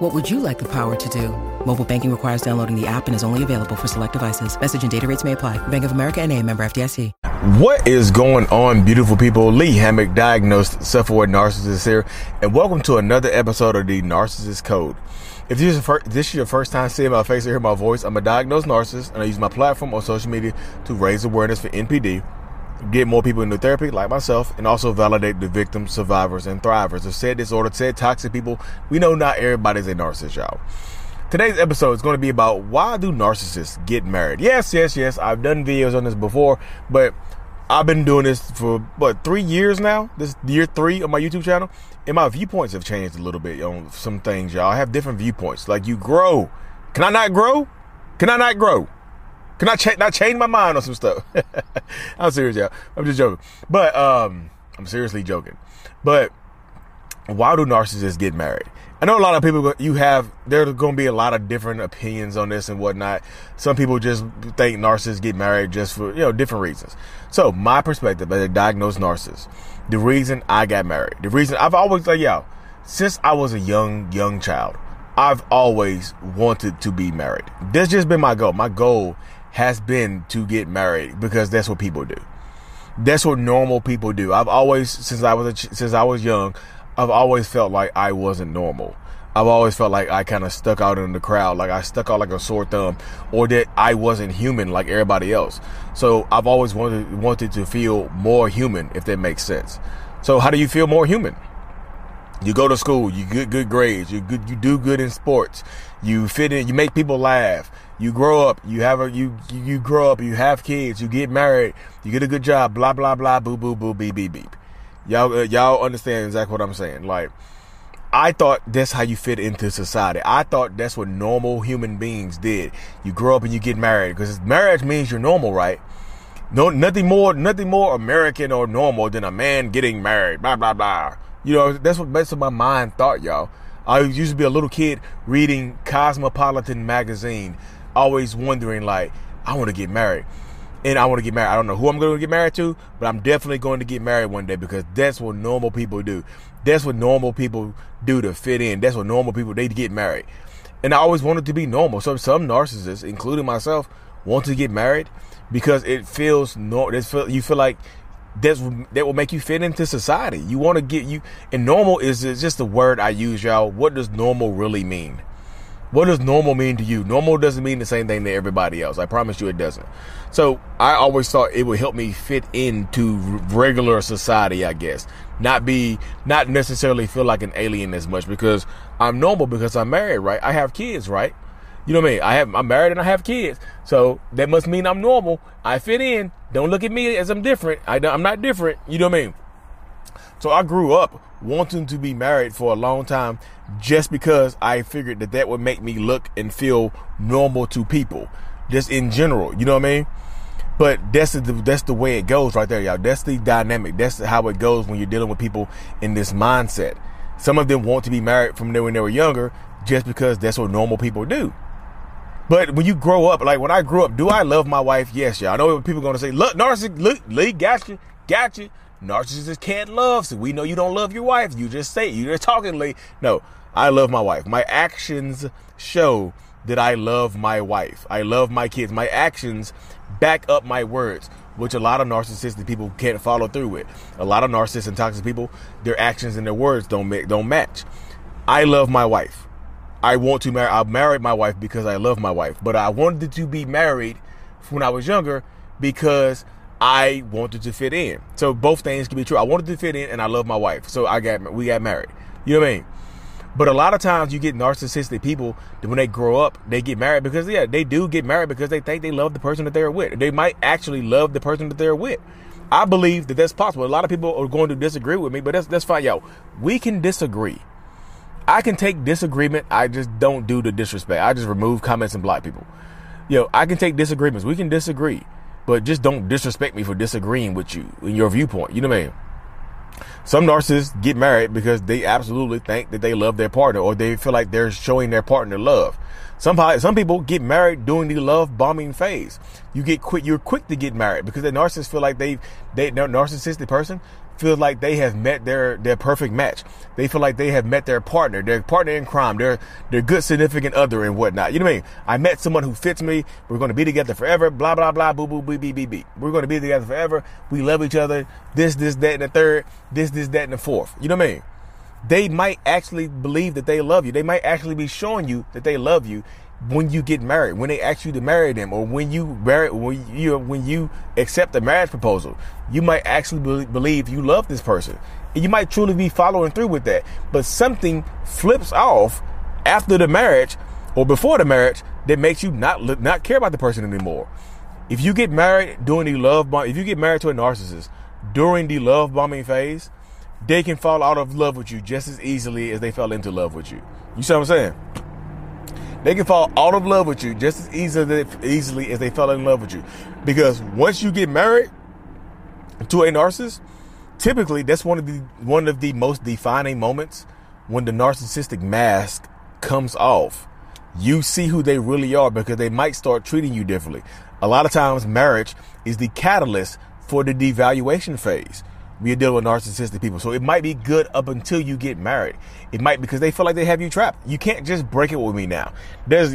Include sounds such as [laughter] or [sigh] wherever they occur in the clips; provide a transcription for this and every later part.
What would you like the power to do? Mobile banking requires downloading the app and is only available for select devices. Message and data rates may apply. Bank of America and a member FDIC. What is going on, beautiful people? Lee Hammock, diagnosed self-aware narcissist here, and welcome to another episode of the Narcissist Code. If this is, first, this is your first time seeing my face or hear my voice, I'm a diagnosed narcissist, and I use my platform on social media to raise awareness for NPD, get more people into therapy like myself, and also validate the victims, survivors, and thrivers of said disorder, said toxic people. We know not everybody's a narcissist, y'all. Today's episode is going to be about why do narcissists get married? Yes, yes, yes. I've done videos on this before, but I've been doing this for what three years now. This year three of my YouTube channel, and my viewpoints have changed a little bit on some things, y'all. I have different viewpoints. Like you grow. Can I not grow? Can I not grow? Can I cha- not change my mind on some stuff? [laughs] I'm serious, y'all. I'm just joking. But um, I'm seriously joking. But why do narcissists get married? I know a lot of people, you have, there's going to be a lot of different opinions on this and whatnot. Some people just think narcissists get married just for, you know, different reasons. So, my perspective as a diagnosed narcissist, the reason I got married, the reason I've always, like, yo, since I was a young, young child, I've always wanted to be married. That's just been my goal. My goal has been to get married because that's what people do. That's what normal people do. I've always, since I was, a, since I was young, I've always felt like I wasn't normal. I've always felt like I kind of stuck out in the crowd, like I stuck out like a sore thumb, or that I wasn't human like everybody else. So I've always wanted wanted to feel more human, if that makes sense. So how do you feel more human? You go to school, you get good grades, you good, you do good in sports, you fit in, you make people laugh. You grow up, you have a you you grow up, you have kids, you get married, you get a good job, blah blah blah, boo boo boo, beep beep beep. Y'all, uh, y'all understand exactly what I'm saying. Like, I thought that's how you fit into society. I thought that's what normal human beings did. You grow up and you get married because marriage means you're normal, right? No, nothing more, nothing more American or normal than a man getting married. Blah blah blah. You know, that's what that's what my mind thought, y'all. I used to be a little kid reading Cosmopolitan magazine, always wondering like, I want to get married and I want to get married. I don't know who I'm going to get married to, but I'm definitely going to get married one day because that's what normal people do. That's what normal people do to fit in. That's what normal people they get married. And I always wanted to be normal. So some narcissists, including myself, want to get married because it feels normal. You feel like that's that will make you fit into society. You want to get you. And normal is just the word I use, y'all. What does normal really mean? What does normal mean to you? Normal doesn't mean the same thing to everybody else. I promise you it doesn't. So I always thought it would help me fit into regular society, I guess. Not be, not necessarily feel like an alien as much because I'm normal because I'm married, right? I have kids, right? You know what I mean? I have, I'm married and I have kids. So that must mean I'm normal. I fit in. Don't look at me as I'm different. I, I'm not different. You know what I mean? So I grew up wanting to be married for a long time just because I figured that that would make me look and feel normal to people, just in general. You know what I mean? But that's the that's the way it goes right there, y'all. That's the dynamic. That's how it goes when you're dealing with people in this mindset. Some of them want to be married from there when they were younger, just because that's what normal people do. But when you grow up, like when I grew up, do I love my wife? Yes, y'all. I know people are gonna say, "Look, narcissist, look, Lee, got you, got you." Narcissists can't love, so we know you don't love your wife. You just say you just talking, Lee. No, I love my wife. My actions show that I love my wife. I love my kids. My actions back up my words, which a lot of narcissistic people can't follow through with. A lot of narcissistic and toxic people, their actions and their words don't make, don't match. I love my wife. I want to marry. I married my wife because I love my wife, but I wanted to be married when I was younger because I wanted to fit in. So both things can be true. I wanted to fit in, and I love my wife, so I got we got married. You know what I mean? But a lot of times you get narcissistic people when they grow up, they get married because yeah, they do get married because they think they love the person that they're with. They might actually love the person that they're with. I believe that that's possible. A lot of people are going to disagree with me, but that's that's fine, yo. We can disagree. I can take disagreement. I just don't do the disrespect. I just remove comments and block people. Yo, I can take disagreements. We can disagree. But just don't disrespect me for disagreeing with you in your viewpoint. You know what I mean? Some narcissists get married because they absolutely think that they love their partner or they feel like they're showing their partner love. Some some people get married during the love bombing phase. You get quick, you're quick to get married because the narcissist feel like they, they, narcissistic person feels like they have met their their perfect match. They feel like they have met their partner, their partner in crime, their their good significant other and whatnot. You know what I mean? I met someone who fits me. We're going to be together forever. Blah blah blah. Boo boo boo bee bee bee. We're going to be together forever. We love each other. This this that and the third. This this that and the fourth. You know what I mean? They might actually believe that they love you. They might actually be showing you that they love you when you get married, when they ask you to marry them, or when you marry, when you when you accept the marriage proposal, you might actually believe you love this person, and you might truly be following through with that. But something flips off after the marriage or before the marriage that makes you not not care about the person anymore. If you get married during the love bomb, if you get married to a narcissist during the love bombing phase, they can fall out of love with you just as easily as they fell into love with you. You see what I'm saying? They can fall out of love with you just as easily, as they fell in love with you. Because once you get married to a narcissist, typically that's one of the one of the most defining moments when the narcissistic mask comes off. You see who they really are because they might start treating you differently. A lot of times marriage is the catalyst for the devaluation phase we deal with narcissistic people. So it might be good up until you get married. It might because they feel like they have you trapped. You can't just break it with me now. There's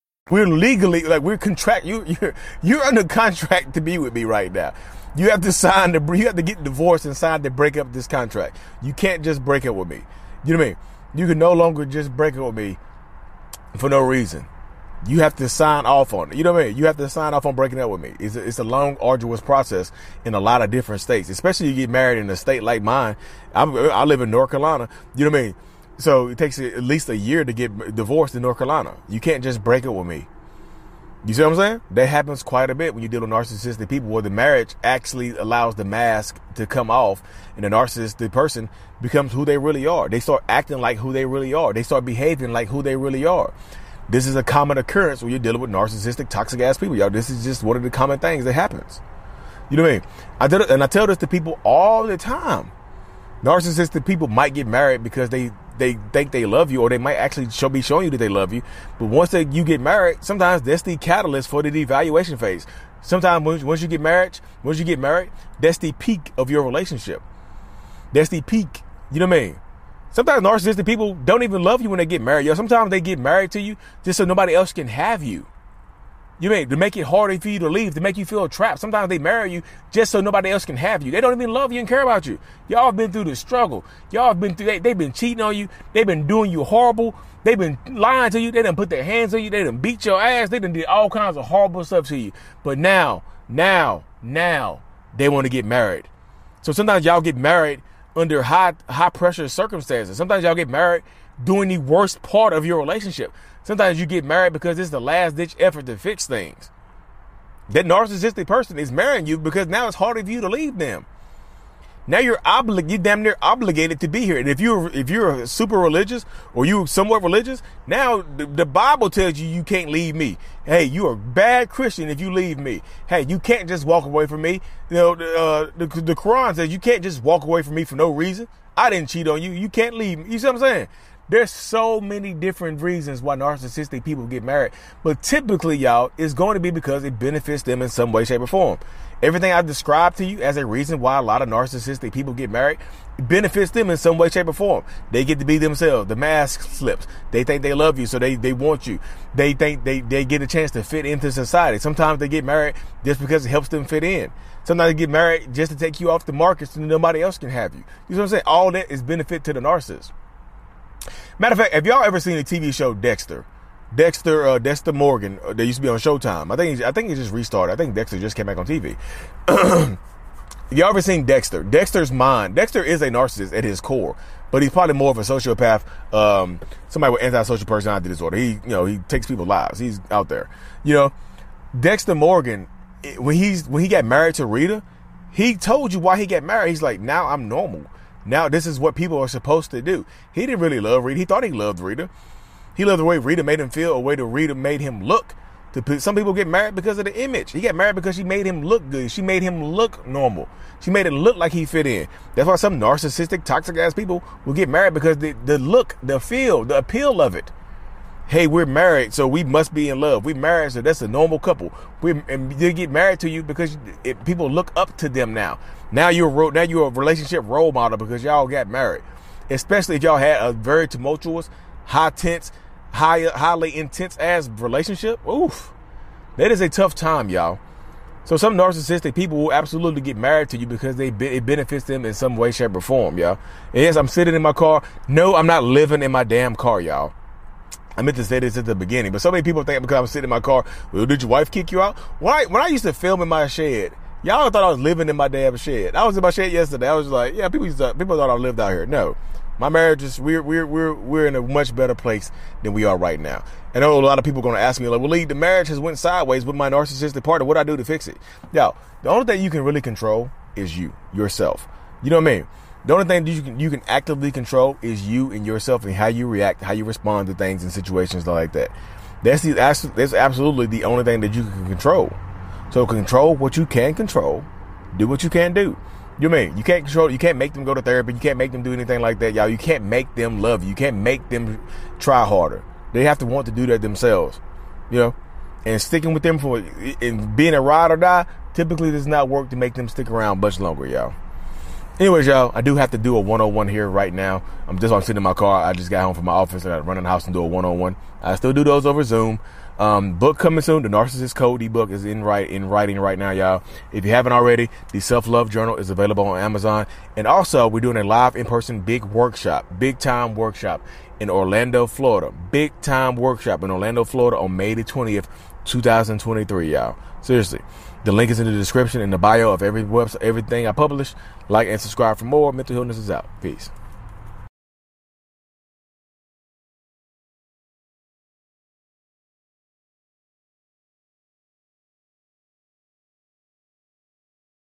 We're legally like we're contract you you're you're under contract to be with me right now. You have to sign the you have to get divorced and sign to break up this contract. You can't just break it with me. You know what I mean? You can no longer just break it with me for no reason. You have to sign off on it. You know what I mean? You have to sign off on breaking up with me. It's a, it's a long, arduous process in a lot of different states, especially you get married in a state like mine. I'm, I live in North Carolina. You know what I mean? So it takes at least a year to get divorced in North Carolina. You can't just break it with me. You see what I'm saying? That happens quite a bit when you deal with narcissistic people where the marriage actually allows the mask to come off and the narcissistic person becomes who they really are. They start acting like who they really are. They start behaving like who they really are. This is a common occurrence when you're dealing with narcissistic, toxic ass people. Y'all, this is just one of the common things that happens. You know what I mean? I did and I tell this to people all the time. Narcissistic people might get married because they they think they love you or they might actually show, be showing you that they love you. But once they, you get married, sometimes that's the catalyst for the devaluation phase. Sometimes once, once you get married, once you get married, that's the peak of your relationship. That's the peak. You know what I mean? Sometimes narcissistic people don't even love you when they get married. Yo, sometimes they get married to you just so nobody else can have you. You mean to make it harder for you to leave, to make you feel trapped. Sometimes they marry you just so nobody else can have you. They don't even love you and care about you. Y'all have been through the struggle. Y'all have been through. They, they've been cheating on you. They've been doing you horrible. They've been lying to you. They done put their hands on you. They done beat your ass. They done did all kinds of horrible stuff to you. But now, now, now, they want to get married. So sometimes y'all get married under high high pressure circumstances. Sometimes y'all get married doing the worst part of your relationship. Sometimes you get married because it's the last ditch effort to fix things. That narcissistic person is marrying you because now it's harder for you to leave them. Now you're obligated, you damn near obligated to be here. And if you're if you're super religious or you somewhat religious, now the, the, Bible tells you you can't leave me. Hey, you are a bad Christian if you leave me. Hey, you can't just walk away from me. You know, uh, the, the Quran says you can't just walk away from me for no reason. I didn't cheat on you. You can't leave me. You see what I'm saying? There's so many different reasons why narcissistic people get married. But typically, y'all, it's going to be because it benefits them in some way, shape, or form. Everything I've described to you as a reason why a lot of narcissistic people get married benefits them in some way, shape, or form. They get to be themselves. The mask slips. They think they love you, so they, they want you. They think they, they get a chance to fit into society. Sometimes they get married just because it helps them fit in. Sometimes they get married just to take you off the market so nobody else can have you. You know what I'm saying? All that is benefit to the narcissist. Matter of fact, have y'all ever seen the TV show Dexter? Dexter uh, Dexter Morgan. Uh, they used to be on Showtime. I think I think it just restarted. I think Dexter just came back on TV. [clears throat] y'all ever seen Dexter? Dexter's mind. Dexter is a narcissist at his core, but he's probably more of a sociopath. Um, somebody with antisocial personality disorder. He, you know, he takes people's lives. He's out there. You know, Dexter Morgan. When he's when he got married to Rita, he told you why he got married. He's like, now I'm normal. Now this is what people are supposed to do. He didn't really love Rita. He thought he loved Rita. He loved the way Rita made him feel, the way the Rita made him look. Some people get married because of the image. He got married because she made him look good. She made him look normal. She made it look like he fit in. That's why some narcissistic, toxic ass people will get married because the, the look, the feel, the appeal of it. Hey, we're married, so we must be in love. We married, so that's a normal couple. We and they get married to you because it, people look up to them now. Now you're now you're a relationship role model because y'all got married. Especially if y'all had a very tumultuous, high tense, high, highly intense ass relationship. Oof, that is a tough time, y'all. So some narcissistic people will absolutely get married to you because they it benefits them in some way, shape, or form, y'all. Yes, I'm sitting in my car. No, I'm not living in my damn car, y'all. I meant to say this at the beginning, but so many people think because I'm sitting in my car, well, did your wife kick you out? When I, when I used to film in my shed, y'all thought I was living in my damn shed. I was in my shed yesterday. I was like, yeah, people to, people thought I lived out here. No, my marriage is we're we're we're we're in a much better place than we are right now. And I know a lot of people are going to ask me like, well, Lee, the marriage has went sideways with my narcissistic partner. What do I do to fix it? Now, the only thing you can really control is you yourself. You know what I mean? The only thing that you can you can actively control is you and yourself and how you react, how you respond to things and situations like that. That's the that's, that's absolutely the only thing that you can control. So control what you can control. Do what you can do. You mean you can't control? You can't make them go to therapy. You can't make them do anything like that, y'all. You can't make them love you. You can't make them try harder. They have to want to do that themselves. You know, and sticking with them for and being a ride or die typically does not work to make them stick around much longer, y'all. Anyways, y'all, I do have to do a 101 here right now. I'm just on sitting in my car. I just got home from my office. And I got to run in the house and do a 101. I still do those over Zoom. Um, book coming soon. The Narcissist Code ebook is in right in writing right now, y'all. If you haven't already, the Self Love Journal is available on Amazon. And also, we're doing a live in person big workshop, big time workshop in Orlando, Florida. Big time workshop in Orlando, Florida on May the 20th, 2023, y'all. Seriously. The link is in the description in the bio of every website, everything I publish. Like and subscribe for more. Mental Healness is out. Peace.